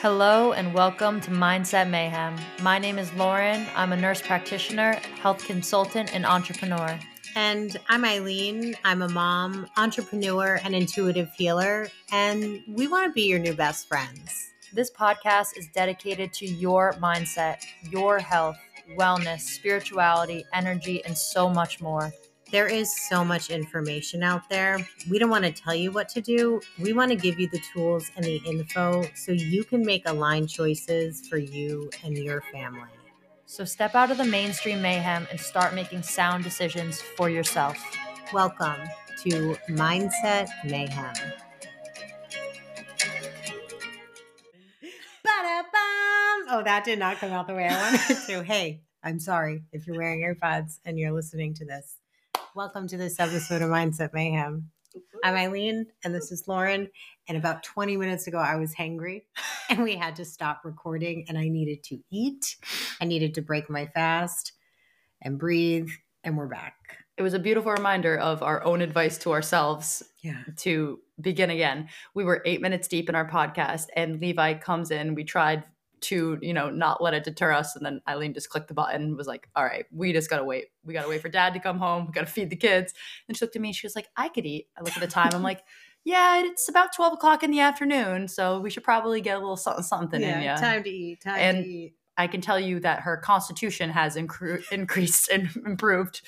Hello and welcome to Mindset Mayhem. My name is Lauren. I'm a nurse practitioner, health consultant, and entrepreneur. And I'm Eileen. I'm a mom, entrepreneur, and intuitive healer. And we want to be your new best friends. This podcast is dedicated to your mindset, your health, wellness, spirituality, energy, and so much more. There is so much information out there. We don't want to tell you what to do. We want to give you the tools and the info so you can make aligned choices for you and your family. So step out of the mainstream mayhem and start making sound decisions for yourself. Welcome to Mindset Mayhem. Ba-da-bum. Oh, that did not come out the way I wanted it to. Hey, I'm sorry if you're wearing AirPods and you're listening to this. Welcome to this episode of Mindset Mayhem. I'm Eileen and this is Lauren. And about 20 minutes ago, I was hangry and we had to stop recording and I needed to eat. I needed to break my fast and breathe. And we're back. It was a beautiful reminder of our own advice to ourselves Yeah. to begin again. We were eight minutes deep in our podcast, and Levi comes in. We tried to, you know, not let it deter us, and then Eileen just clicked the button and was like, "All right, we just gotta wait. We gotta wait for Dad to come home. We gotta feed the kids." And she looked at me. She was like, "I could eat." I look at the time. I'm like, "Yeah, it's about twelve o'clock in the afternoon, so we should probably get a little something, something in yeah you." time to eat. Time And- to eat. I can tell you that her constitution has incre- increased and improved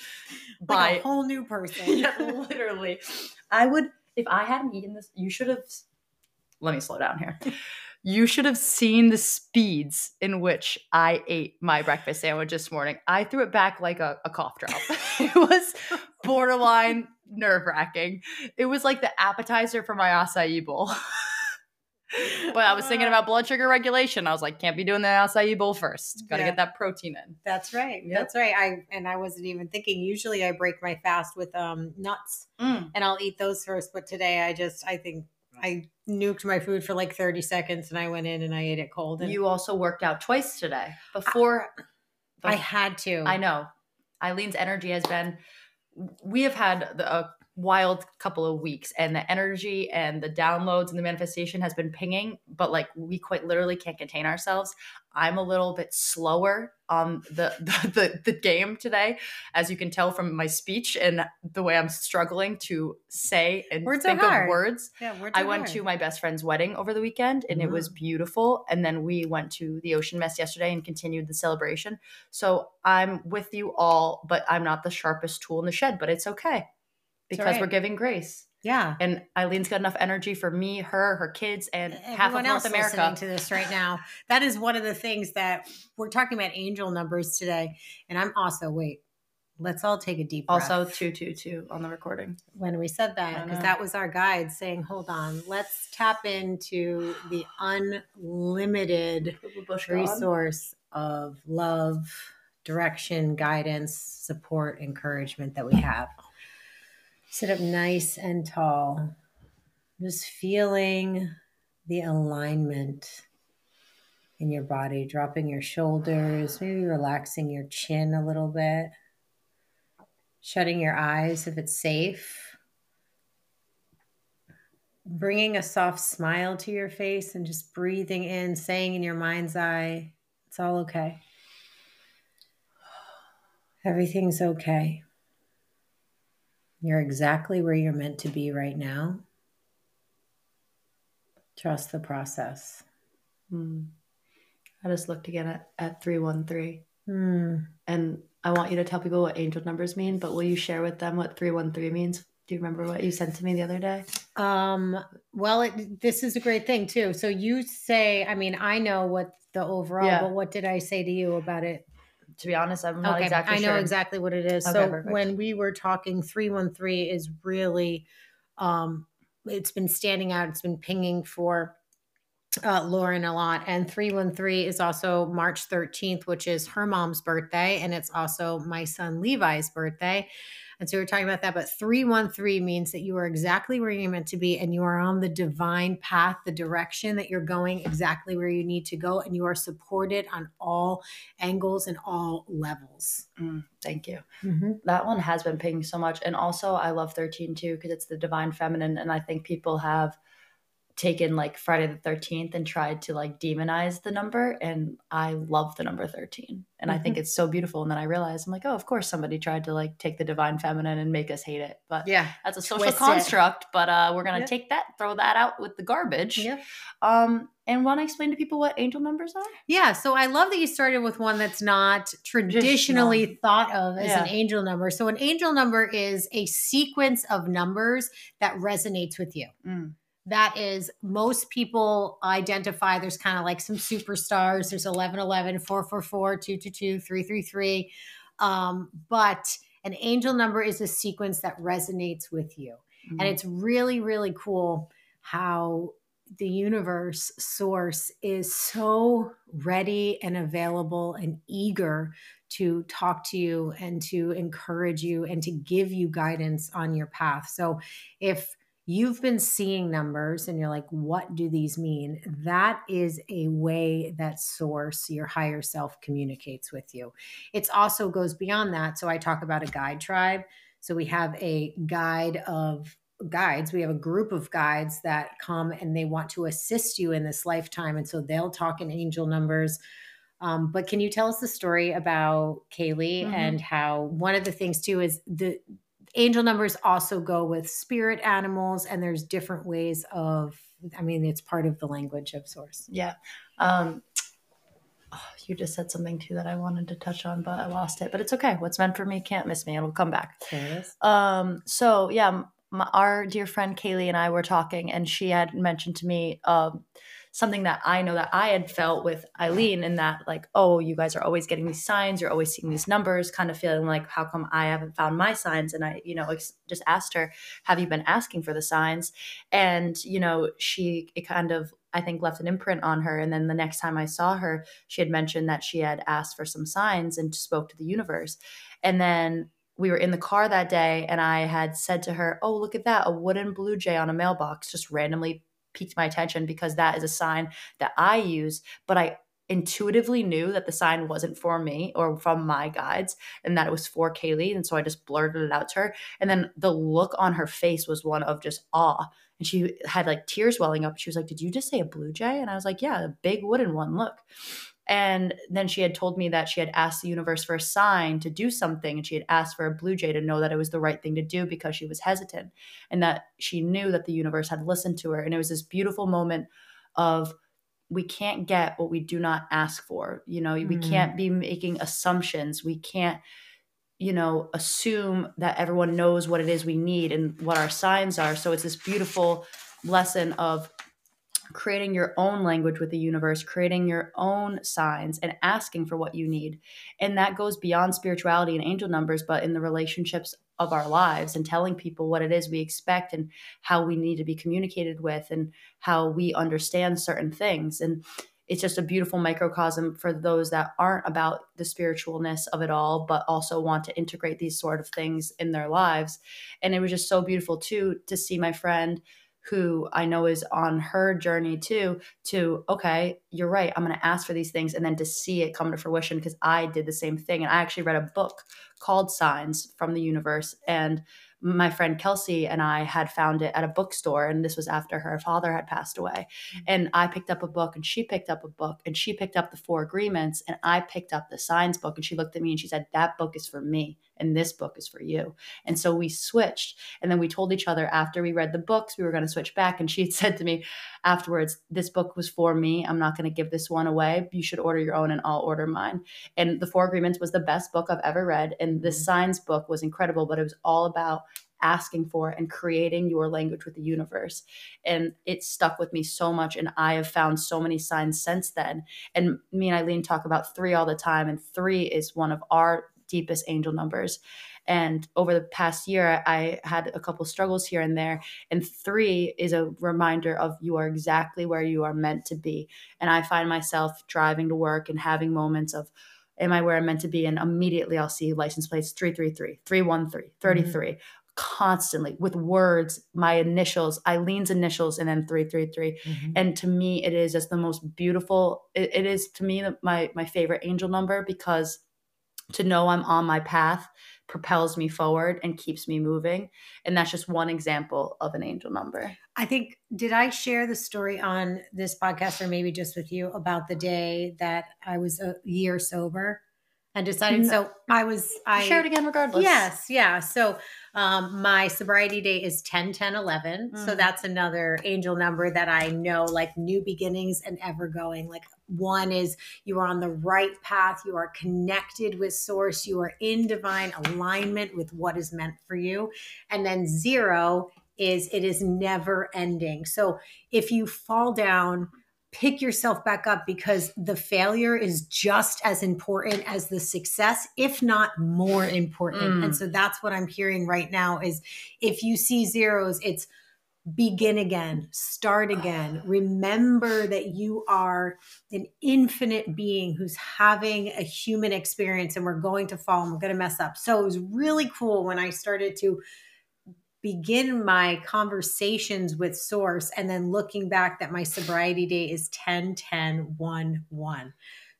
by Like a whole new person. yeah, literally. I would, if I hadn't eaten this, you should have. Let me slow down here. You should have seen the speeds in which I ate my breakfast sandwich this morning. I threw it back like a, a cough drop. it was borderline nerve wracking. It was like the appetizer for my acai bowl. but I was thinking about blood sugar regulation. I was like, can't be doing the acai bowl first. Got to Yeah. get that protein in. That's right. Yep. That's right. I and I wasn't even thinking. Usually I break my fast with um nuts Mm. and I'll eat those first, but today I just I think I nuked my food for like 30 seconds and I went in and I ate it cold and You also worked out twice today. Before I had to. I know. Eileen's energy has been, we have had the, a wild couple of weeks, and the energy and the downloads and the manifestation has been pinging, but like we quite literally can't contain ourselves. I'm a little bit slower on the, the, the, the game today, as you can tell from my speech and the way I'm struggling to say and Words think of words. Yeah, words I went hard. to my best friend's wedding over the weekend and it was mm-hmm. beautiful. And then we went to the Ocean Mist yesterday and continued the celebration. So I'm with you all, but I'm not the sharpest tool in the shed, but it's okay because right. we're giving grace. Yeah. And Eileen's got enough energy for me, her, her kids, and half of Everyone North America. listening to this right now. That is one of the things that we're talking about angel numbers today. And I'm also wait. Let's all take a deep breath. Also, 222 on the recording. when we said that because that was our guide saying, "Hold on, let's tap into the unlimited resource of love, direction, guidance, support, encouragement that we have." Sit up nice and tall, just feeling the alignment in your body, dropping your shoulders, maybe relaxing your chin a little bit shutting your eyes if it's safe, bringing a soft smile to your face and just breathing in, saying in your mind's eye, it's all okay. Everything's okay. You're exactly where you're meant to be right now. Trust the process. Hmm. I just looked again at, at 313. Hmm. And I want you to tell people what angel numbers mean, but will you share with them what 313 means? Do you remember what you sent to me the other day? Um, well, it, this is a great thing too. So you say, I mean, I know what the overall, Yeah. but what did I say to you about it? To be honest, I'm not okay, exactly I know sure. exactly what it is. Okay, so perfect. when we were talking, 313 is really, um, it's been standing out. It's been pinging for uh, Lauren a lot. And 313 is also March 13th, which is her mom's birthday. And it's also my son Levi's birthday. And so we we're talking about that. But 313 means that you are exactly where you're meant to be and you are on the divine path, the direction that you're going exactly where you need to go. And you are supported on all angles and all levels. Mm, thank you. Mm-hmm. That one has been pinging so much. And also, I love 13 too because it's the divine feminine. And I think people have taken like Friday the 13th and tried to like demonize the number. And I love the number 13. And mm-hmm. I think mm-hmm. it's so beautiful. And then I realized I'm like, oh, of course somebody tried to like take the divine feminine and make us hate it. But yeah, that's a social construct. It. But uh, we're going to take that, throw that out with the garbage. Yeah. Um, and want to explain to people what angel numbers are? Yeah. So I love that you started with one that's not traditionally thought of as yeah. an angel number. So an angel number is a sequence of numbers that resonates with you. Mm that is most people identify there's kind of like some superstars there's 11 11 444 222 333 um, but an angel number is a sequence that resonates with you. Mm-hmm. and it's really really cool how the universe source is so ready and available and eager to talk to you and to encourage you and to give you guidance on your path. So if you've been seeing numbers and you're like, what do these mean? That is a way that source, your higher self, communicates with you. It also goes beyond that. So I talk about a guide tribe. So we have a guide of guides. We have a group of guides that come and they want to assist you in this lifetime. And so they'll talk in angel numbers. Um, but can you tell us the story about Kaylee mm-hmm. and how one of the things too is the angel numbers also go with spirit animals and there's different ways of i mean it's part of the language of source. Yeah. Um oh, you just said something too that i wanted to touch on but i lost it but it's okay. What's meant for me can't miss me. It'll come back. Um so yeah my, our dear friend kaylee and i were talking and she had mentioned to me um something that I know that I had felt with Eileen in that like, oh, you guys are always getting these signs, you're always seeing these numbers, kind of feeling like, how come I haven't found my signs? And I, you know, just asked her, have you been asking for the signs? And, you know, she, it kind of, I think left an imprint on her. And then the next time I saw her, she had mentioned that she had asked for some signs and spoke to the universe. And then we were in the car that day and I had said to her, Oh, look at that, a wooden blue jay on a mailbox just randomly piqued my attention because that is a sign that I use, but I intuitively knew that the sign wasn't for me or from my guides and that it was for Kaylee. And so I just blurted it out to her. And then the look on her face was one of just awe. And she had like tears welling up. She was like, Did you just say a blue jay? And I was like, Yeah, a big wooden one. Look. And then she had told me that she had asked the universe for a sign to do something. And she had asked for a blue jay to know that it was the right thing to do because she was hesitant and that she knew that the universe had listened to her. And it was this beautiful moment of, we can't get what we do not ask for. You know, mm. we can't be making assumptions. We can't, you know, assume that everyone knows what it is we need and what our signs are. So it's this beautiful lesson of creating your own language with the universe, creating your own signs, and asking for what you need. And that goes beyond spirituality and angel numbers, but in the relationships of our lives and telling people what it is we expect and how we need to be communicated with and how we understand certain things. And it's just a beautiful microcosm for those that aren't about the spiritualness of it all, but also want to integrate these sort of things in their lives. And it was just so beautiful, too, to see my friend who I know is on her journey too, to, okay, you're right, I'm going to ask for these things and then to see it come to fruition because I did the same thing. And I actually read a book called Signs from the Universe. And my friend Kelsey and I had found it at a bookstore, and this was after her father had passed away. Mm-hmm. And I picked up a book, and she picked up a book, and she picked up the Four Agreements, and I picked up the Signs book. And she looked at me and she said, That book is for me, and this book is for you. And so we switched. And then we told each other after we read the books, we were going to switch back. And she had said to me afterwards, This book was for me. I'm not going to give this one away. You should order your own, and I'll order mine. And the Four Agreements was the best book I've ever read. And the mm-hmm. Signs book was incredible, but it was all about asking for and creating your language with the universe. And it stuck with me so much. And I have found so many signs since then. And me and Eileen talk about three all the time. And three is one of our deepest angel numbers. And over the past year, I had a couple struggles here and there. And three is a reminder of you are exactly where you are meant to be. And I find myself driving to work and having moments of, am I where I'm meant to be? And immediately I'll see license plates 333, 313, 33. Mm-hmm constantly with words, my initials, Eileen's initials, and then 333. Mm-hmm. And to me, it is just the most beautiful, it, it is to me my, my favorite angel number because to know I'm on my path propels me forward and keeps me moving. And that's just one example of an angel number. I think, did I share the story on this podcast or maybe just with you about the day that I was a year sober? and decided. So I was I share it again regardless. Yes, yeah. So um my sobriety day is 10 10 11. Mm. So that's another angel number that I know like new beginnings and ever going. Like one is you are on the right path, you are connected with source, you are in divine alignment with what is meant for you. And then 0 is it is never ending. So if you fall down pick yourself back up because the failure is just as important as the success if not more important mm. and so that's what i'm hearing right now is if you see zeros it's begin again start again. Remember that you are an infinite being who's having a human experience and we're going to fall and we're going to mess up. So it was really cool when i started to begin my conversations with source and then looking back that my sobriety day is 10 10 1 1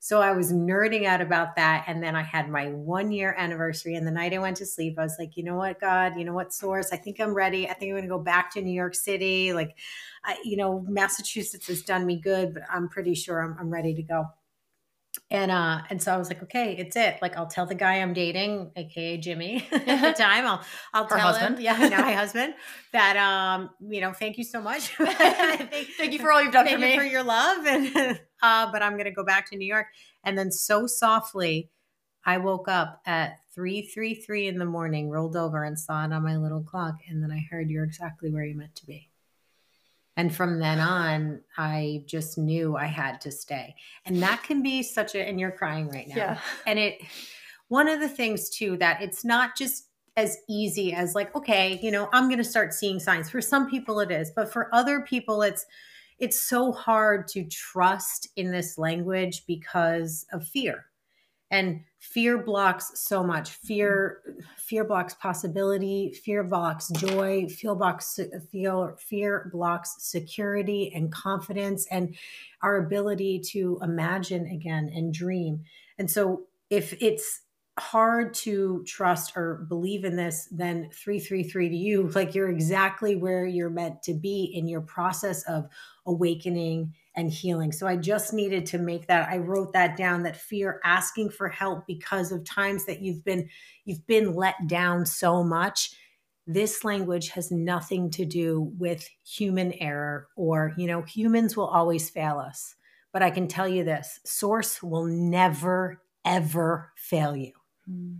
so i was nerding out about that and then i had my one year anniversary and the night i went to sleep i was like you know what god you know what source i think i'm ready i think i'm going to go back to new york city like I, you know massachusetts has done me good but i'm pretty sure i'm, I'm ready to go and uh and so I was like, okay, it's it. Like I'll tell the guy I'm dating, aka Jimmy at the time. I'll I'll Her tell husband. him, yeah, now my husband, that um, you know, thank you so much. thank, thank, you for all you've done for me. for your love. And uh, but I'm gonna go back to New York. And then so softly, I woke up at 333 in the morning, rolled over and saw it on my little clock. And then I heard you're exactly where you meant to be. And from then on, I just knew I had to stay. And that can be such a, and you're crying right now. Yeah. And it, one of the things too, that it's not just as easy as like, okay, you know, I'm going to start seeing signs. For some people it is, but for other people, it's, it's so hard to trust in this language because of fear. And fear blocks so much. Fear fear blocks possibility fear blocks joy fear blocks fear fear blocks security and confidence and our ability to imagine again and dream. And so if it's hard to trust or believe in this then 333 to you like you're exactly where you're meant to be in your process of awakening and healing. So I just needed to make that I wrote that down that fear asking for help because of times that you've been you've been let down so much. This language has nothing to do with human error or, you know, humans will always fail us. But I can tell you this, source will never ever fail you. Hmm.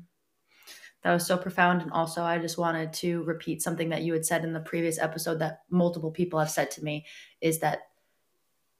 That was so profound. And also, I just wanted to repeat something that you had said in the previous episode that multiple people have said to me is that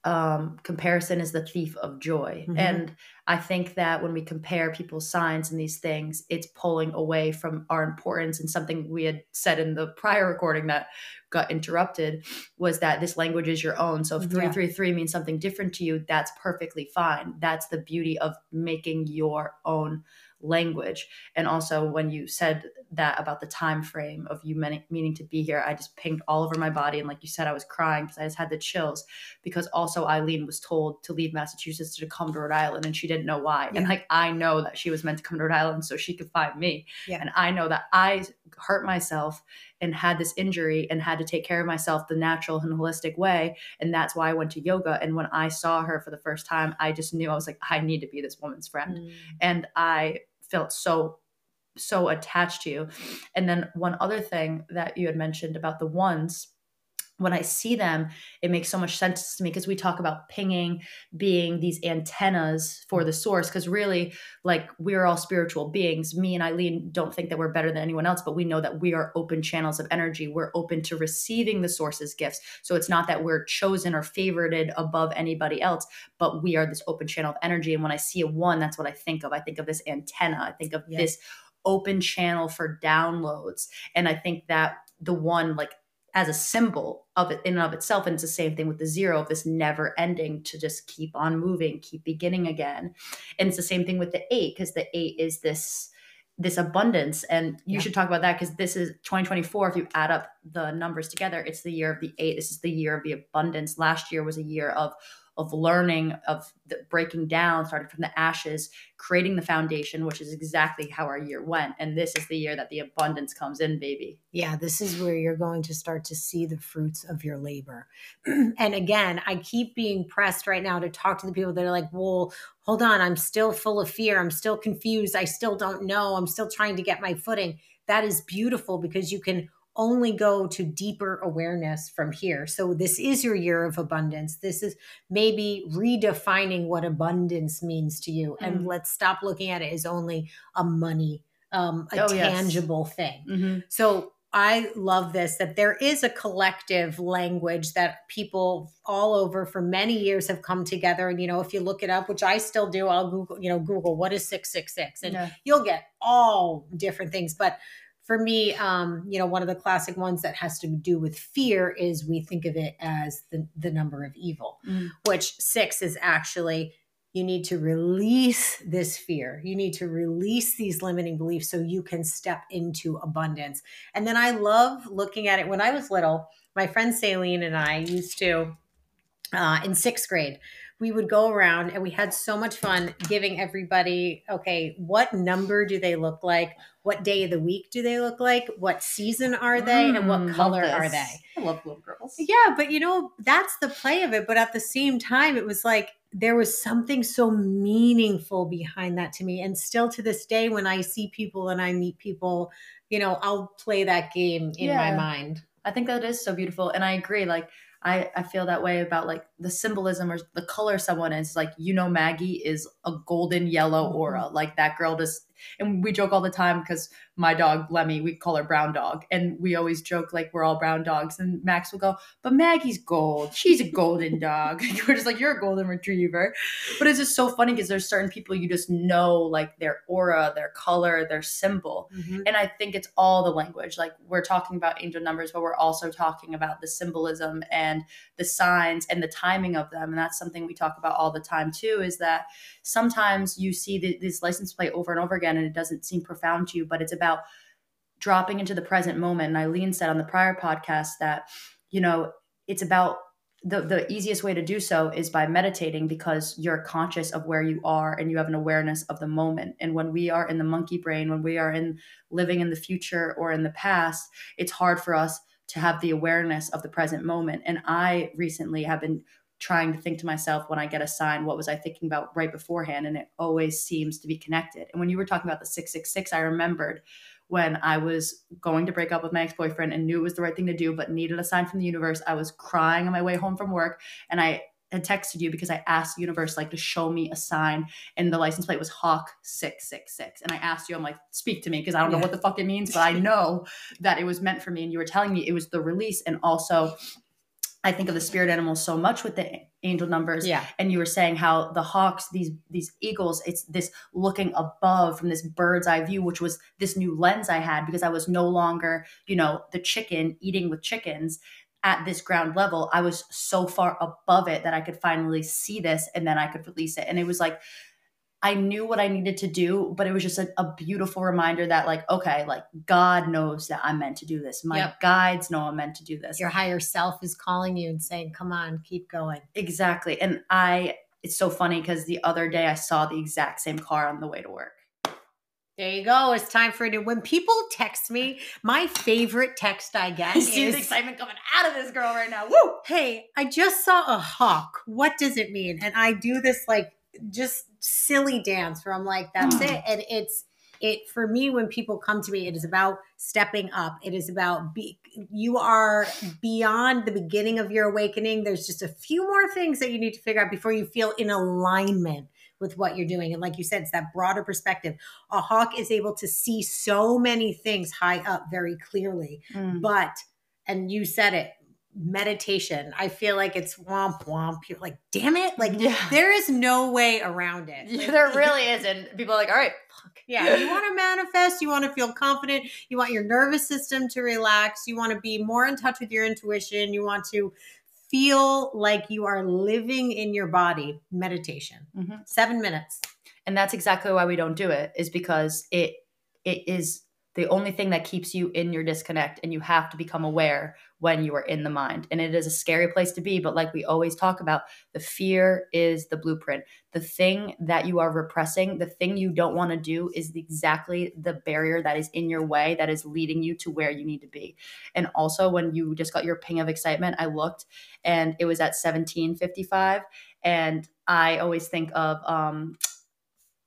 um, comparison is the thief of joy. Mm-hmm. And I think that when we compare people's signs and these things, it's pulling away from our importance. And something we had said in the prior recording that got interrupted was that this language is your own. So if 333 yeah. means something different to you, that's perfectly fine. That's the beauty of making your own language. And also when you said that about the time frame of you meaning to be here i just pinged all over my body. And like you said i was crying because i just had the chills because also eileen was told to leave massachusetts to come to rhode island and she didn't know why. Yeah. and like i know that she was meant to come to rhode island so she could find me. Yeah. and i know that i hurt myself and had this injury and had to take care of myself the natural and holistic way. And that's why i went to yoga. And when i saw her for the first time i just knew i was like i need to be this woman's friend. Mm. and i felt so so attached to you. And then one other thing that you had mentioned about the ones when I see them, it makes so much sense to me because we talk about pinging being these antennas for the source. Because really, like we're all spiritual beings. Me and Eileen don't think that we're better than anyone else, but we know that we are open channels of energy. We're open to receiving the source's gifts. So it's not that we're chosen or favorited above anybody else, but we are this open channel of energy. And when I see a one, that's what I think of. I think of this antenna. I think of this open channel for downloads. And I think that the one, like as a symbol of it in and of itself. And it's the same thing with the zero of this never ending to just keep on moving, keep beginning again. And it's the same thing with the eight, because the eight is this this abundance and you yeah. should talk about that because this is 2024 if you add up the numbers together it's the year of the eight this is the year of the abundance last year was a year of of learning, of the breaking down, starting from the ashes, creating the foundation, which is exactly how our year went. And this is the year that the abundance comes in, baby. Yeah, this is where you're going to start to see the fruits of your labor. and again, I keep being pressed right now to talk to the people that are like, well, hold on, I'm still full of fear. I'm still confused. I still don't know. I'm still trying to get my footing. That is beautiful because you can only go to deeper awareness from here. So, this is your year of abundance. This is maybe redefining what abundance means to you. Mm. And let's stop looking at it as only a money, um, a oh, tangible yes. thing. Mm-hmm. So, I love this that there is a collective language that people all over for many years have come together. And, you know, if you look it up, which I still do, I'll Google, you know, Google what is 666 and yeah. you'll get all different things. But for me, um, you know, one of the classic ones that has to do with fear is we think of it as the, the number of evil, mm. which six is actually you need to release this fear. You need to release these limiting beliefs so you can step into abundance. And then I love looking at it. When I was little, my friend Saline and I used to, uh, in sixth grade, we would go around and we had so much fun giving everybody okay what number do they look like? What day of the week do they look like? What season are they? Mm, and what mm, color are they? I love little girls. Yeah but you know that's the play of it. But at the same time it was like there was something so meaningful behind that to me. And still to this day when i see people and i meet people you know i'll play that game in yeah. my mind. I think that is so beautiful. And i agree like I, I feel that way about like the symbolism or the color someone is like you know Maggie is a golden yellow mm-hmm. aura like that girl just and we joke all the time because my dog Lemmy, we call her brown dog, and we always joke like we're all brown dogs. And Max will go, "But Maggie's gold. She's a golden dog." we're just like, "You're a golden retriever," but it's just so funny because there's certain people you just know like their aura, their color, their symbol, mm-hmm. and I think it's all the language. Like we're talking about angel numbers, but we're also talking about the symbolism and the signs and the timing of them, and that's something we talk about all the time too. Is that sometimes you see the, this license plate over and over again and it doesn't seem profound to you, but it's about dropping into the present moment. And Eileen said on the prior podcast that, you know, it's about the, the easiest way to do so is by meditating because you're conscious of where you are and you have an awareness of the moment. And when we are in the monkey brain, when we are in living in the future or in the past, it's hard for us to have the awareness of the present moment. And I recently have been trying to think to myself when I get a sign, what was I thinking about right beforehand? And it always seems to be connected. And when you were talking about the 666, I remembered when I was going to break up with my ex boyfriend and knew it was the right thing to do, but needed a sign from the universe. I was crying on my way home from work and I had texted you because I asked the universe like to show me a sign and the license plate was Hawk 666. And I asked you, I'm like, speak to me because I don't yeah. know what the fuck it means, but I know that it was meant for me. And you were telling me it was the release and also I think of the spirit animals so much with the angel numbers. Yeah. And you were saying how the hawks, these these eagles, it's this looking above from this bird's eye view, which was this new lens I had because I was no longer, you know, the chicken eating with chickens at this ground level. I was so far above it that I could finally see this and then I could release it. And it was like I knew what I needed to do, but it was just a, a, beautiful reminder that, like, okay, like God knows that I'm meant to do this. My yep. guides know I'm meant to do this. Your higher self is calling you and saying, come on, keep going. Exactly. And I, it's so funny because the other day I saw the exact same car on the way to work. There you go. It's time for it. When people text me, my favorite text I get I see is, the excitement coming out of this girl right now. Woo! Hey, I just saw a hawk. What does it mean? And I do this like just silly dance where I'm like, that's mm. it. And it's it for me when people come to me, it is about stepping up. It is about be you are beyond the beginning of your awakening. There's just a few more things that you need to figure out before you feel in alignment with what you're doing. And like you said, it's that broader perspective. A hawk is able to see so many things high up very clearly. Mm. But and you said it meditation. I feel like it's womp womp. You're like, damn it. Like yeah. there is no way around it. Yeah, there really isn't. People are like, all right, fuck. Yeah. You want to manifest, you want to feel confident, you want your nervous system to relax, you want to be more in touch with your intuition, you want to feel like you are living in your body. Meditation. Mm-hmm. Seven minutes. And that's exactly why we don't do it, is because it it is the only thing that keeps you in your disconnect and you have to become aware when you are in the mind. And it is a scary place to be but like we always talk about the fear is the blueprint. The thing that you are repressing the thing you don't want to do is exactly the barrier that is in your way that is leading you to where you need to be. And also when you just got your ping of excitement i looked and it was at 1755 and i always think of um,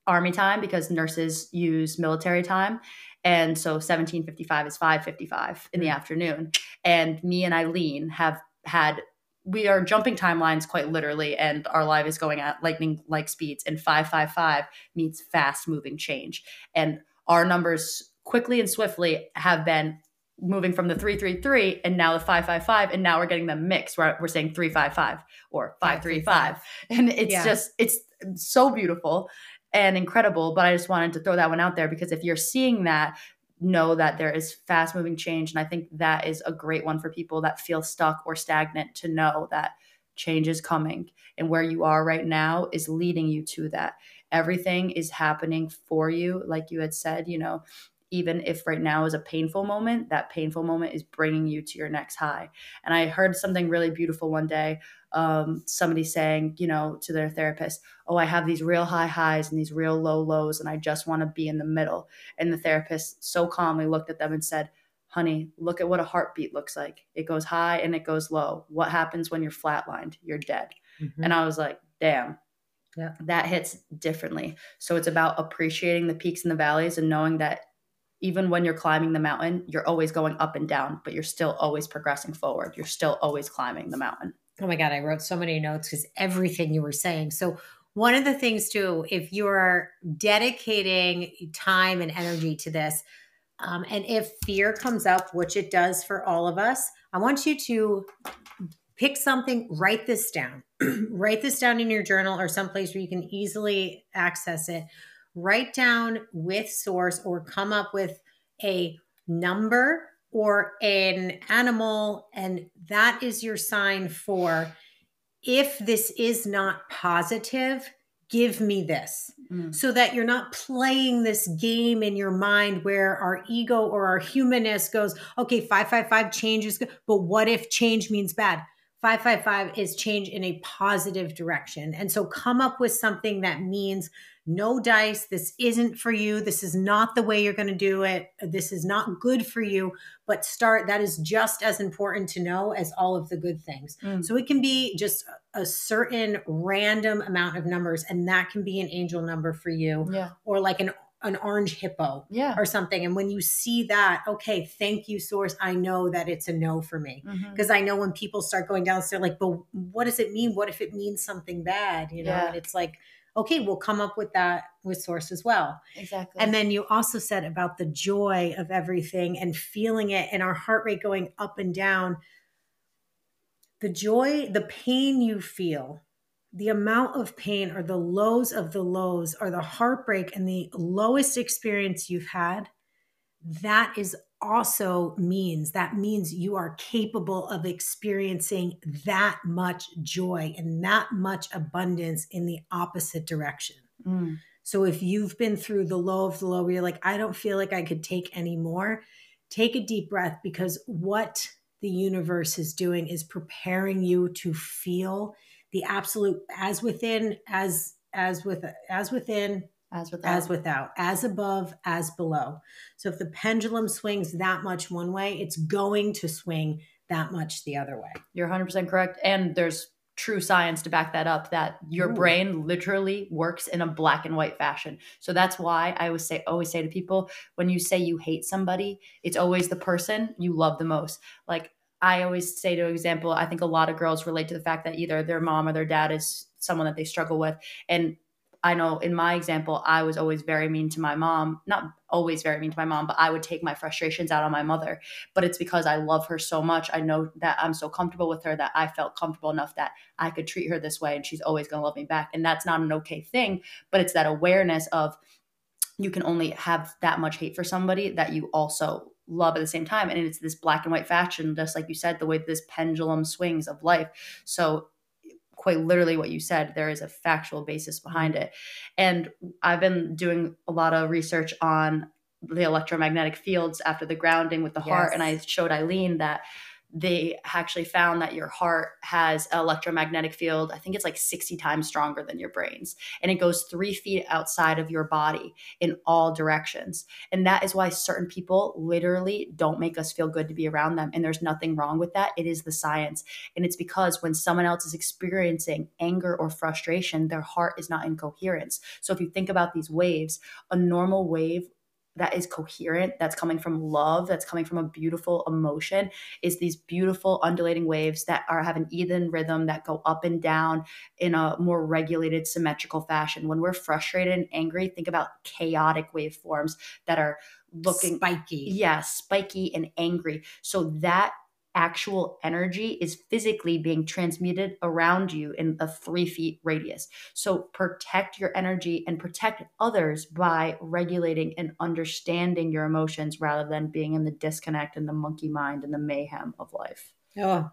army time because nurses use military time and so 1755 is 555 in the mm-hmm. afternoon. And me and Eileen have had we are jumping timelines quite literally, and our life is going at lightning like speeds. And 555 means fast moving change. And our numbers quickly and swiftly have been moving from the 333 and now the 555 and now we're getting them mixed we're, we're saying 355 or 535 and it's yeah. just it's so beautiful and incredible. But I just wanted to throw that one out there because if you're seeing that, know that there is fast moving change. And I think that is a great one for people that feel stuck or stagnant to know that change is coming and where you are right now is leading you to that. Everything is happening for you. Like you had said, you know, even if right now is a painful moment, that painful moment is bringing you to your next high. And I heard something really beautiful one day um, somebody saying, you know, to their therapist, Oh, I have these real high highs and these real low lows, and I just want to be in the middle. And the therapist so calmly looked at them and said, Honey, look at what a heartbeat looks like. It goes high and it goes low. What happens when you're flatlined? You're dead. Mm-hmm. And I was like, Damn. Yeah. That hits differently. So it's about appreciating the peaks and the valleys and knowing that even when you're climbing the mountain, you're always going up and down, but you're still always progressing forward. You're still always climbing the mountain. Oh my God, I wrote so many notes because everything you were saying. So, one of the things, too, if you're dedicating time and energy to this, um, and if fear comes up, which it does for all of us, I want you to pick something, write this down. write this down in your journal or someplace where you can easily access it. Write down with source or come up with a number or an animal, and that is your sign for if this is not positive, give me this. Mm. So that you're not playing this game in your mind where our ego or our humanness goes, okay, 555 change is good, but what if change means bad? 555 is change in a positive direction. And so come up with something that means no dice. This isn't for you. This is not the way you're going to do it. This is not good for you. But start, that is just as important to know as all of the good things. Mm. So it can be just a certain random amount of numbers, and that can be an angel number for you. Yeah. Or like an an orange hippo yeah. or something. And when you see that, okay, thank you, source. I know that it's a no for me. Because mm-hmm. I know when people start going down, they're like, but what does it mean? What if it means something bad? You know, yeah. and it's like, okay, we'll come up with that with source as well. Exactly. And then you also said about the joy of everything and feeling it and our heart rate going up and down. The joy, the pain you feel, the amount of pain or the lows of the lows or the heartbreak and the lowest experience you've had, that is also means that means you are capable of experiencing that much joy and that much abundance in the opposite direction. Mm. So if you've been through the low of the low where you're like, I don't feel like I could take any more, take a deep breath because what the universe is doing is preparing you to feel the absolute as within, as as with as within as without. As without, as above, as below. So if the pendulum swings that much one way, it's going to swing that much the other way. You're 100% correct. And there's true science to back that up that your Ooh. brain literally works in a black and white fashion. So that's why I always say always say to people when you say you hate somebody, it's always the person you love the most. Like I always say to example, I think a lot of girls relate to the fact that either their mom or their dad is someone that they struggle with and I know in my example, I was always very mean to my mom. Not always very mean to my mom, but I would take my frustrations out on my mother. But it's because I love her so much. I know that I'm so comfortable with her that I felt comfortable enough that I could treat her this way and she's always going to love me back. And that's not an okay thing, but it's that awareness of you can only have that much hate for somebody that you also love at the same time. And it's this black and white fashion, just like you said, the way this pendulum swings of life. So quite literally what you said. There is a factual basis behind it. And I've been doing a lot of research on the electromagnetic fields after the grounding with the heart and i showed eileen that they actually found that your heart has an electromagnetic field i think it's like 60 times stronger than your brains and it goes three feet outside of your body in all directions. And that is why certain people literally don't make us feel good to be around them and there's nothing wrong with that. It is the science. And it's because when someone else is experiencing anger or frustration their heart is not in coherence. So if you think about these waves a normal wave that is coherent, that's coming from love, that's coming from a beautiful emotion, is these beautiful undulating waves that are have an even rhythm that go up and down in a more regulated, symmetrical fashion. When we're frustrated and angry, think about chaotic waveforms that are looking spiky. yeah, spiky and angry. So that actual energy is physically being transmuted around you in a three feet radius. So protect your energy and protect others by regulating and understanding your emotions rather than being in the disconnect and the monkey mind and the mayhem of life. Oh,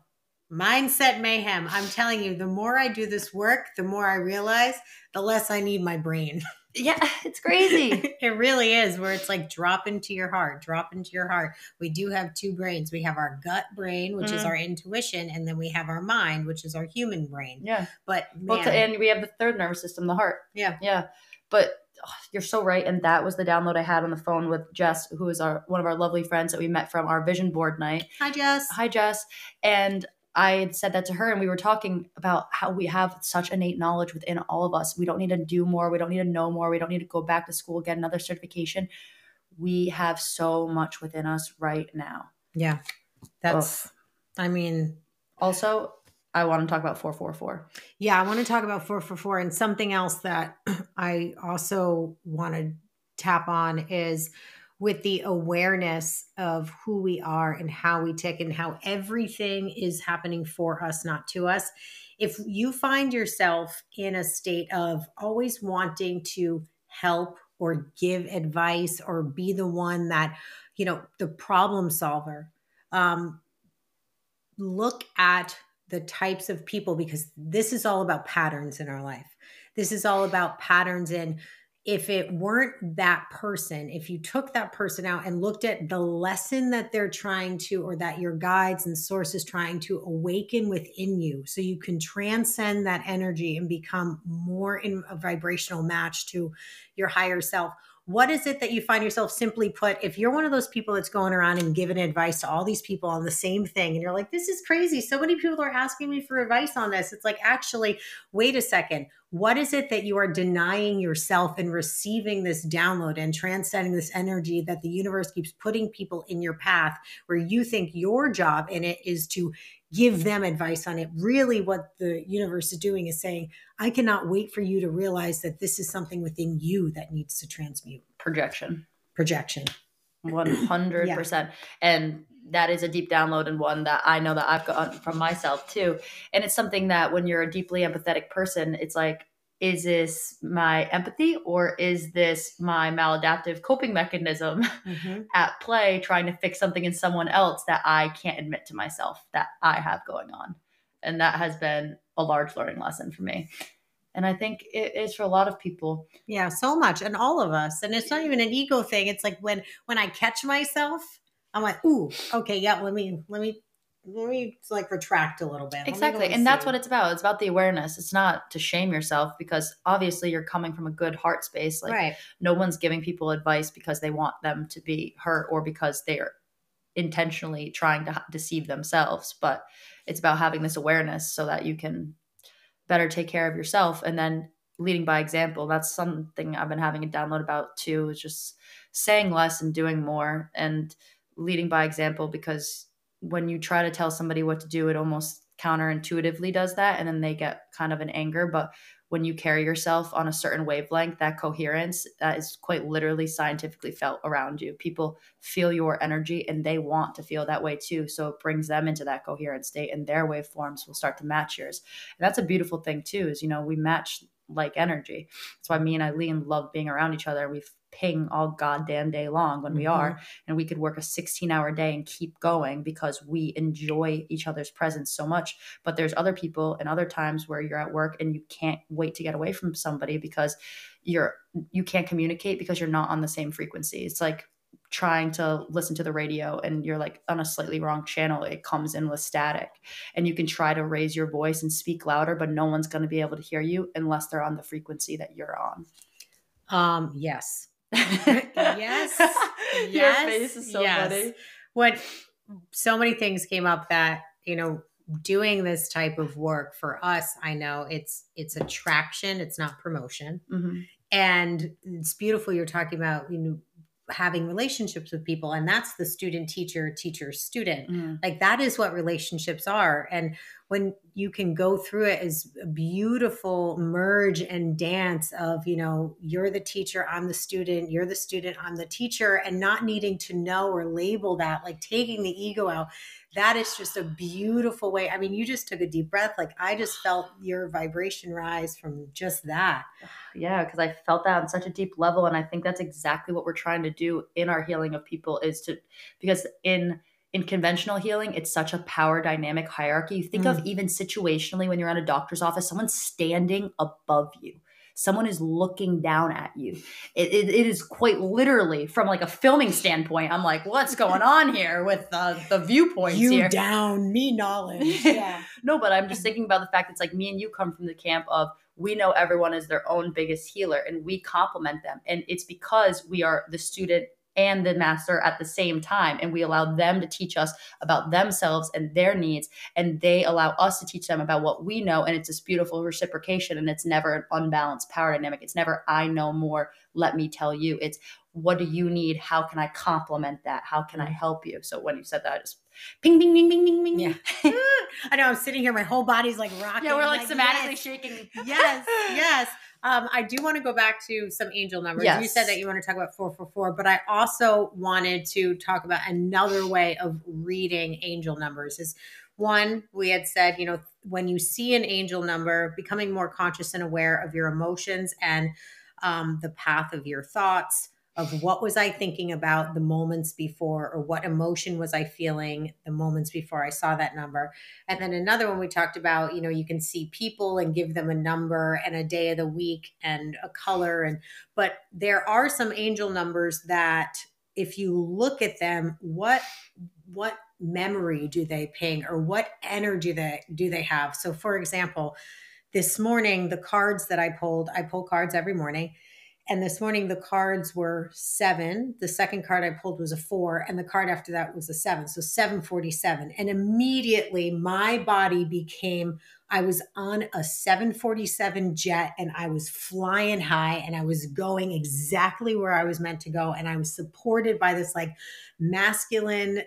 mindset mayhem. I'm telling you, the more I do this work, the more I realize the less I need my brain. Yeah, it's crazy. it really is, where it's like drop into your heart, drop into your heart. We do have two brains. We have our gut brain, which is Mhm. our intuition, and then we have our mind, which is our human brain. yeah. But man, to, and we have the third nervous system, the heart. yeah, Yeah. But oh, you're so right. And that was the download I had on the phone with Jess, who is our one of our lovely friends that we met from our vision board night. hi Jess. Hi, Jess. And I had said that to her, and we were talking about how we have such innate knowledge within all of us. We don't need to do more. We don't need to know more. We don't need to go back to school, get another certification. We have so much within us right now. Yeah, that's. I mean, Also, I want to talk about 444. Yeah, I want to talk about 444 and something else that I also want to tap on is with the awareness of who we are and how we tick and how everything is happening for us, not to us. If you find yourself in a state of always wanting to help or give advice or be the one that, you know, the problem solver, um, look at the types of people because this is all about patterns in our life. This is all about patterns in if it weren't that person, if you took that person out and looked at the lesson that they're trying to, or that your guides and sources trying to awaken within you, so you can transcend that energy and become more in a vibrational match to your higher self. What is it that you find yourself simply put? If you're one of those people that's going around and giving advice to all these people on the same thing, and you're like, this is crazy. So many people are asking me for advice on this. It's like, actually, wait a second. What is it that you are denying yourself and receiving this download and transcending this energy that the universe keeps putting people in your path where you think your job in it is to give them advice on it? Really, what the universe is doing is saying, I cannot wait for you to realize that this is something within you that needs to transmute Projection. projection. 100%. And that is a deep download and one that I know that I've gotten from myself too. And it's something that when you're a deeply empathetic person, it's like, is this my empathy or is this my maladaptive coping mechanism mm-hmm. at play trying to fix something in someone else that I can't admit to myself that I have going on? And that has been a large learning lesson for me. And I think it is for a lot of people. Yeah, so much, and all of us. And it's not even an ego thing. It's like when when I catch myself, I'm like, ooh, okay, yeah. Let me let me let me like retract a little bit. Let me go Exactly. And that's what it's about. It's about the awareness. It's not to shame yourself because obviously you're coming from a good heart space. Like right. no one's giving people advice because they want them to be hurt or because they're intentionally trying to deceive themselves. But it's about having this awareness so that you can better take care of yourself and then leading by example. That's something I've been having a download about too, is just saying less and doing more and leading by example because when you try to tell somebody what to do, it almost counterintuitively does that. And then they get kind of an anger. But when you carry yourself on a certain wavelength, that coherence that is quite literally scientifically felt around you. People feel your energy and they want to feel that way too. So it brings them into that coherent state and their waveforms will start to match yours. And that's a beautiful thing too, is you know, we match like energy. That's why me and Eileen love being around each other. We ping all goddamn day long when we Mhm. are and we could work a 16 hour day and keep going because we enjoy each other's presence so much but there's other people and other times where you're at work and you can't wait to get away from somebody because you're you can't communicate because you're not on the same frequency it's like trying to listen to the radio and you're like on a slightly wrong channel, it comes in with static. And you can try to raise your voice and speak louder, but no one's going to be able to hear you unless they're on the frequency that you're on. Um, yes. yes. Your yes, face is so yes. funny. What so many things came up that, you know, doing this type of work for us, I know it's it's attraction, it's not promotion. Mhm. and it's beautiful you're talking about you know having relationships with people and that's the student teacher teacher student Mhm. like that is what relationships are and when you can go through it as a beautiful merge and dance of you know you're the teacher i'm the student you're the student i'm the teacher and not needing to know or label that like taking the ego out. That is just a beautiful way. I mean you just took a deep breath. Like i just felt your vibration rise from just that. Yeah, because I felt that on such a deep level. And I think that's exactly what we're trying to do in our healing of people is to because in in conventional healing, it's such a power dynamic hierarchy. You think of mm. even situationally when you're in a doctor's office, someone's standing above you. Someone is looking down at you. It, it, it is quite literally from like a filming standpoint. I'm like, what's going on here with the, the viewpoints here? down me knowledge yeah No, but I'm just thinking about the fact it's like me and you come from the camp of we know everyone is their own biggest healer and we complement them. And it's because we are the student and the master at the same time. And we allow them to teach us about themselves and their needs. And they allow us to teach them about what we know. And it's this beautiful reciprocation. And it's never an unbalanced power dynamic. It's never, I know more, let me tell you. It's, what do you need? How can I complement that? How can I mm-hmm. help you? So when you said that, I just ping, ping, ping, ping, ping, ping. Yeah. I know I'm sitting here, my whole body's like rocking. Yeah, we're I'm like somatically yes, shaking. yes, yes. Um, I do want to go back to some angel numbers. You said that you want to talk about 444, but I also wanted to talk about another way of reading angel numbers. Is one, we had said, you know, when you see an angel number, becoming more conscious and aware of your emotions and um, the path of your thoughts, of what was I thinking about the moments before, or what emotion was I feeling the moments before I saw that number. And then another one we talked about, you know, you can see people and give them a number and a day of the week and a color. And but there are some angel numbers that if you look at them, what what memory do they ping or what energy they do they have? So for example, this morning, the cards that I pulled, I pull cards every morning. And this morning, the cards were seven. The second card I pulled was a four, and the card after that was a seven. So 747. And immediately, my body became I was on a 747 jet and I was flying high and I was going exactly where I was meant to go. And I was supported by this like masculine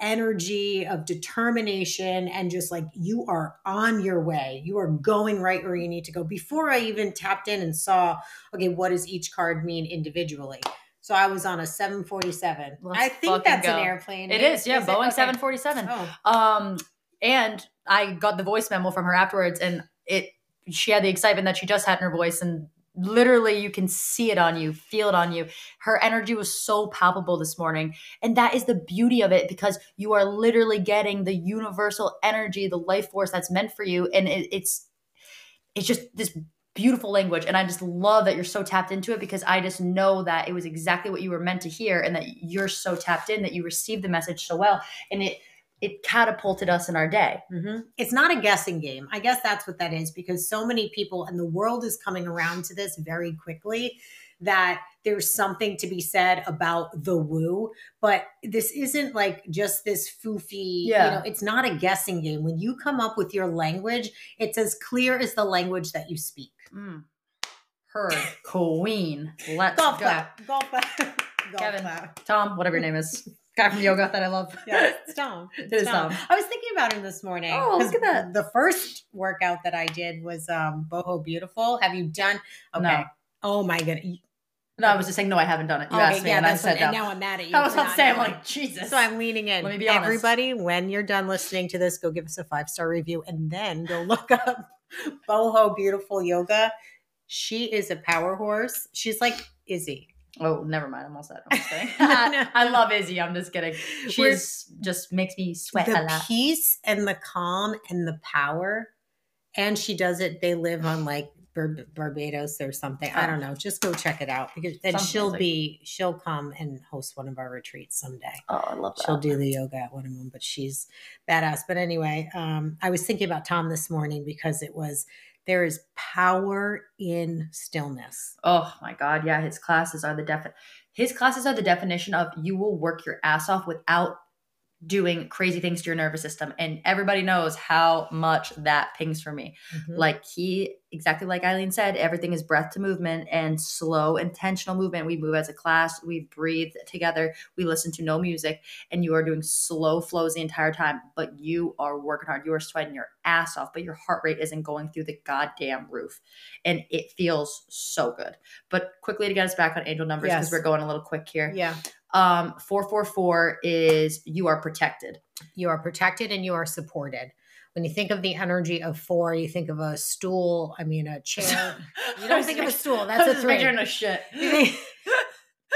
energy of determination and just like you are on your way you are going right where you need to go before i even tapped in and saw okay what does each card mean individually so i was on a 747 Let's i think that's go. an airplane It is, yeah, it? Boeing Okay. 747. oh Um, and I got the voice memo from her afterwards, and it she had the excitement that she just had in her voice, and literally you can see it on you, feel it on you. Her energy was so palpable this morning, and that is the beauty of it because you are literally getting the universal energy, the life force that's meant for you, and it, it's it's just this beautiful language and i just love that you're so tapped into it because i just know that it was exactly what you were meant to hear and that you're so tapped in that you received the message so well and it it catapulted us in our day Mhm. It's not a guessing game. I guess that's what that is because so many people and the world is coming around to this very quickly that there's something to be said about the woo, but this isn't like just this foofy, Yeah. you know, it's not a guessing game. When you come up with your language, it's as clear as the language that you speak. mm. her queen let's Golf go clap. Golf clap. Golf Kevin. clap. tom whatever your name is guy from yoga that i love Yeah, it's Tom. It is Tom. I was thinking about him this morning. Oh, look at that. The first workout that I did was um, Boho Beautiful. Have you done? Okay. No. Oh my goodness. no i was just saying no i haven't done it you asked me and i that's said what, no and now I'm mad at you. i was about to say i'm like jesus So I'm leaning in. Let me be honest. Everybody, when you're done listening to this, go give us a five star review and then go look up Boho Beautiful Yoga. She is a power horse. She's like Izzy. Oh, never mind. I'm all set. I'm just kidding. No, I, love Izzy. I'm just kidding. She's just makes me sweat a the lot. peace and the calm and the power and she does it they live on like Bar- Barbados or something. I don't know. Just go check it out because then Sounds she'll be she'll come and host one of our retreats someday. Oh, I love that. She'll do the yoga at one of them, but she's badass. But anyway, um, I was thinking about Tom this morning because it was there is power in stillness. Oh my god, yeah, his classes are the defi- his classes are the definition of you will work your ass off without doing crazy things to your nervous system and everybody knows how much that pings for me. Mhm. Like he exactly like Eileen said, everything is breath to movement and slow intentional movement. We move as a class, we breathe together, we listen to no music and you are doing slow flows the entire time, but you are working hard. You are sweating your ass off, but your heart rate isn't going through the goddamn roof. And it feels so good. But quickly to get us back on angel numbers because Yes. we're going a little quick here. yeah, Um 444 is you are protected. you are protected and you are supported. When you think of the energy of four, you think of a stool. I mean, a chair. You don't think of a stool. That's a just three. a shit.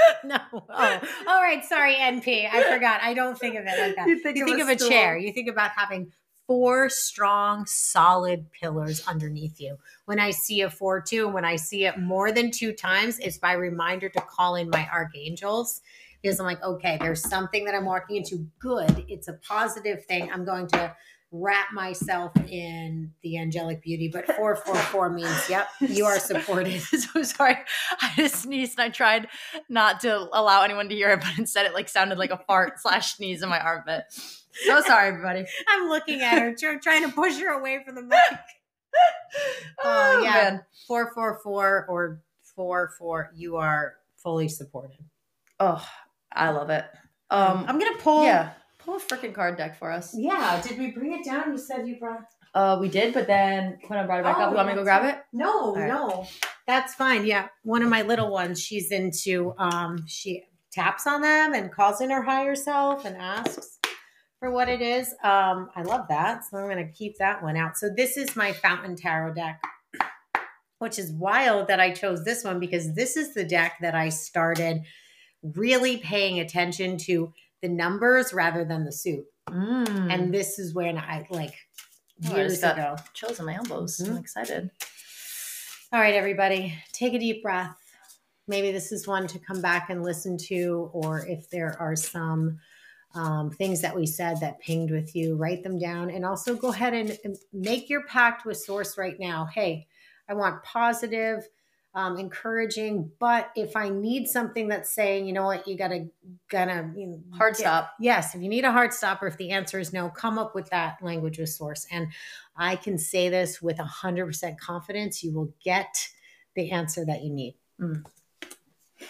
No. Oh, all right. Sorry, NP. I forgot. I don't think of it like that. You think you of think a of a chair. You think about having four strong, solid pillars underneath you. When I see a four two, when I see it more than two times, it's my reminder to call in my archangels because I'm like, okay, there's something that I'm walking into. Good. It's a positive thing. I'm going to wrap myself in the angelic beauty. But four four four means, yep, you are supported. so sorry. I just sneezed and I tried not to allow anyone to hear it, but instead it like sounded like a fart slash sneeze in my armpit. So sorry, everybody. I'm looking at her, tr- trying to push her away from the mic. Oh, oh, yeah. man. Four four four or four four. You are fully supported. Oh, I love it. Um, I'm gonna pull. yeah, pull a freaking card deck for us. Yeah. Did we bring it down? You said you brought. Uh, we did, but then Quinn brought it back Oh, up. You want me to go grab it? No, right. no, that's fine. Yeah, one of my little ones. She's into. Um, she taps on them and calls in her higher self and asks for what it is. Um, I love that. So I'm gonna keep that one out. So this is my Fountain Tarot deck. Which is wild that I chose this one because this is the deck that I started really paying attention to the numbers rather than the soup. Mm. And this is when I like Oh, years ago. chills in my elbows. Mhm. I'm excited. All right, everybody, take a deep breath. Maybe this is one to come back and listen to, or if there are some um, things that we said that pinged with you, write them down and also go ahead and, and make your pact with Source right now. Hey, I want positive, um, encouraging, but if I need something that's saying, you know what, you gotta, gotta, you know, Hard get- stop. Yes, if you need a hard stop or if the answer is no, come up with that language with source. And I can say this with 100% confidence you will get the answer that you need. Mm.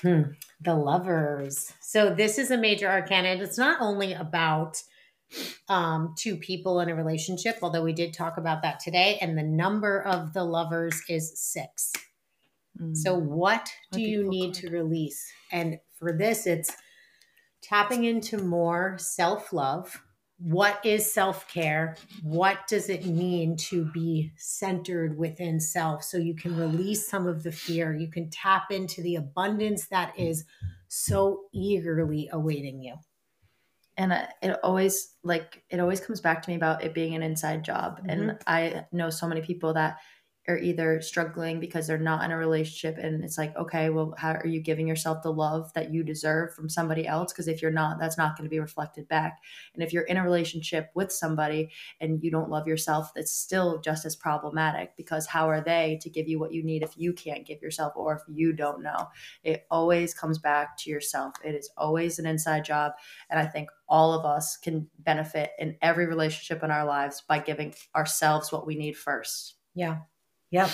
Hmm. The lovers. So, this is a major arcana. It's not only about um, two people in a relationship, although we did talk about that today. And the number of the lovers is six. Mm. So, what do you need to release? And for this, it's tapping into more self love. What is self care? What does it mean to be centered within self so you can release some of the fear? You can tap into the abundance that is so eagerly awaiting you. and it always like it always comes back to me about it being an inside job and i know so many people that are either struggling because they're not in a relationship and it's like okay well how are you giving yourself the love that you deserve from somebody else because if you're not that's not going to be reflected back and if you're in a relationship with somebody and you don't love yourself that's still just as problematic because how are they to give you what you need if you can't give yourself or if you don't know it always comes back to yourself it is always an inside job and I think all of us can benefit in every relationship in our lives by giving ourselves what we need first. Yeah. Yep.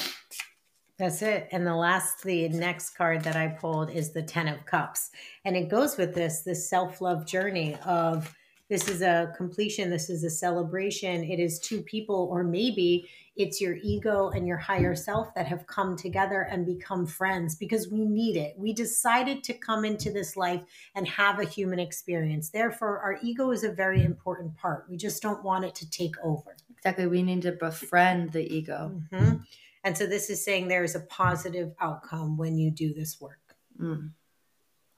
That's it. And the last, the next card that I pulled is the 10 of Cups. And it goes with this, this self love journey of this is a completion, this is a celebration. It is two people, or maybe it's your ego and your higher self that have come together and become friends because we need it. We decided to come into this life and have a human experience. Therefore, our ego is a very important part. We just don't want it to take over. Exactly. We need to befriend the ego. Mhm. And so this is saying there is a positive outcome when you do this work. Mm.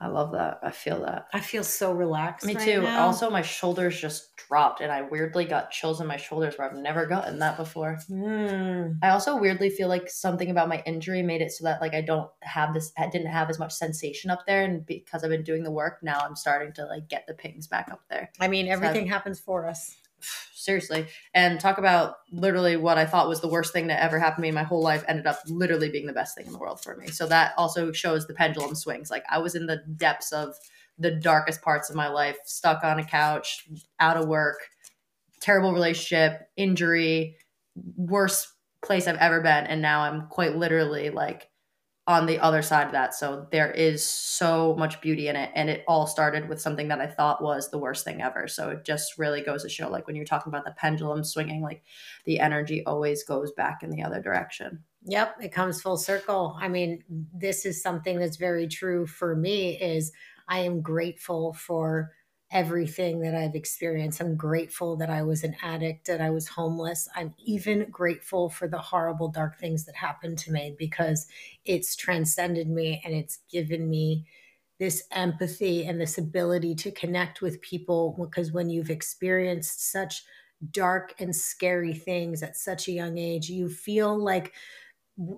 I love that. I feel that. I feel so relaxed. Me right too. now. Also, my shoulders just dropped, and I weirdly got chills in my shoulders where I've never gotten that before. Mm. I also weirdly feel like something about my injury made it so that like I don't have this, I didn't have as much sensation up there, and because I've been doing the work, now I'm starting to like get the pings back up there. I mean, everything happens for us. Seriously, and talk about literally what I thought was the worst thing that ever happened to me in my whole life ended up literally being the best thing in the world for me. So that also shows the pendulum swings. Like I was in the depths of the darkest parts of my life, stuck on a couch, out of work, terrible relationship, injury, worst place I've ever been. And now I'm quite literally like on the other side of that. So there is so much beauty in it. And it all started with something that I thought was the worst thing ever. So it just really goes to show like when you're talking about the pendulum swinging, like the energy always goes back in the other direction. Yep, it comes full circle. I mean, this is something that's very true for me is I am grateful for everything that I've experienced. I'm grateful that I was an addict, that I was homeless. I'm even grateful for the horrible, dark things that happened to me because it's transcended me and it's given me this empathy and this ability to connect with people. Because when you've experienced such dark and scary things at such a young age, you feel like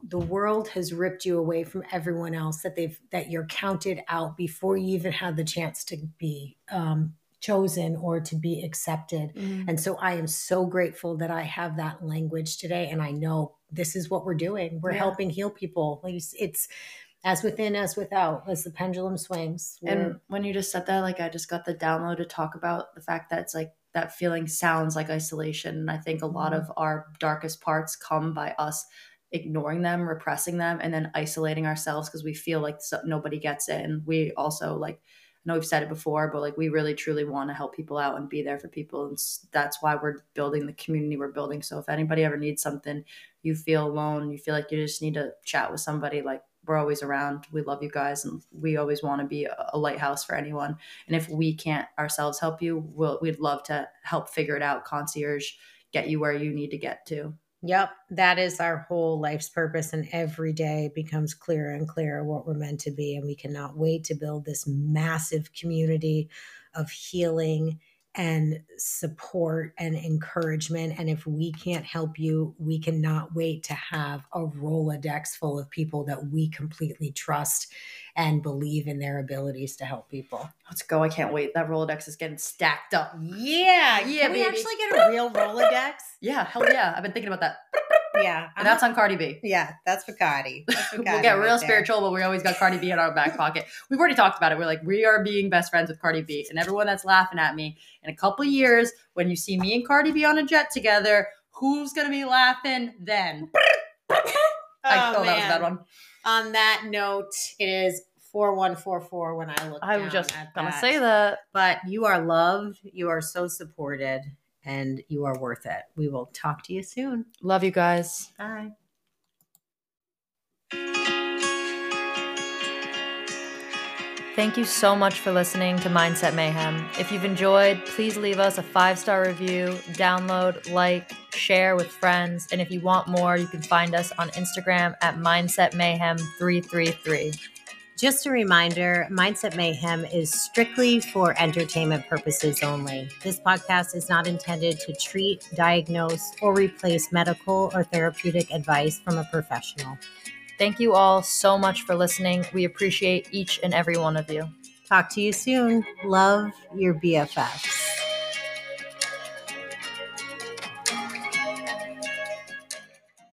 the world has ripped you away from everyone else that they've that you're counted out before you even had the chance to be um, chosen or to be accepted Mm-hmm. and so i am so grateful that i have that language today and i know this is what we're doing we're Yeah. helping heal people like it's, as within as without as the pendulum swings And when you just said that, like I just got the download to talk about the fact that it's like that feeling sounds like isolation. And I think a lot of our darkest parts come by us ignoring them, repressing them, and then isolating ourselves because we feel like so, nobody gets it. And we also like, I know we've said it before, but like we really truly want to help people out and be there for people. And that's why we're building the community we're building. So if anybody ever needs something, you feel alone, you feel like you just need to chat with somebody, like we're always around. We love you guys, and we always want to be a lighthouse for anyone. And if we can't ourselves help you, we'll, we'd love to help figure it out. Concierge, get you where you need to get to. Yep, that is our whole life's purpose. And every day becomes clearer and clearer what we're meant to be. And we cannot wait to build this massive community of healing and support and encouragement. And if we can't help you, we cannot wait to have a Rolodex full of people that we completely trust and believe in their abilities to help people. Let's go! I can't wait. That Rolodex is getting stacked up. Yeah, Yeah, Can we baby. actually get a real Rolodex? Yeah, hell yeah! I've been thinking about that, Yeah. and that's on Cardi B. Yeah, that's Bacardi. That's we'll Bacardi get right real there. spiritual, but we always got Cardi B in our back pocket. We've already talked about it. We're like, we are being best friends with Cardi B. And everyone that's laughing at me in a couple of years, when you see me and Cardi B on a jet together, who's going to be laughing then? I, oh, that was a bad one. On that note, it is 4144 when I look I down was just going to say that. But you are loved, you are so supported, and you are worth it. We will talk to you soon. Love you guys. Bye. Thank you so much for listening to Mindset Mayhem. If you've enjoyed, please leave us a five star review, download, like, share with friends. And if you want more, you can find us on Instagram at Mindset Mayhem 333. Just a reminder Mindset Mayhem is strictly for entertainment purposes only. This podcast is not intended to treat, diagnose, or replace medical or therapeutic advice from a professional. Thank you all so much for listening. We appreciate each and every one of you. Talk to you soon. Love your BFFs.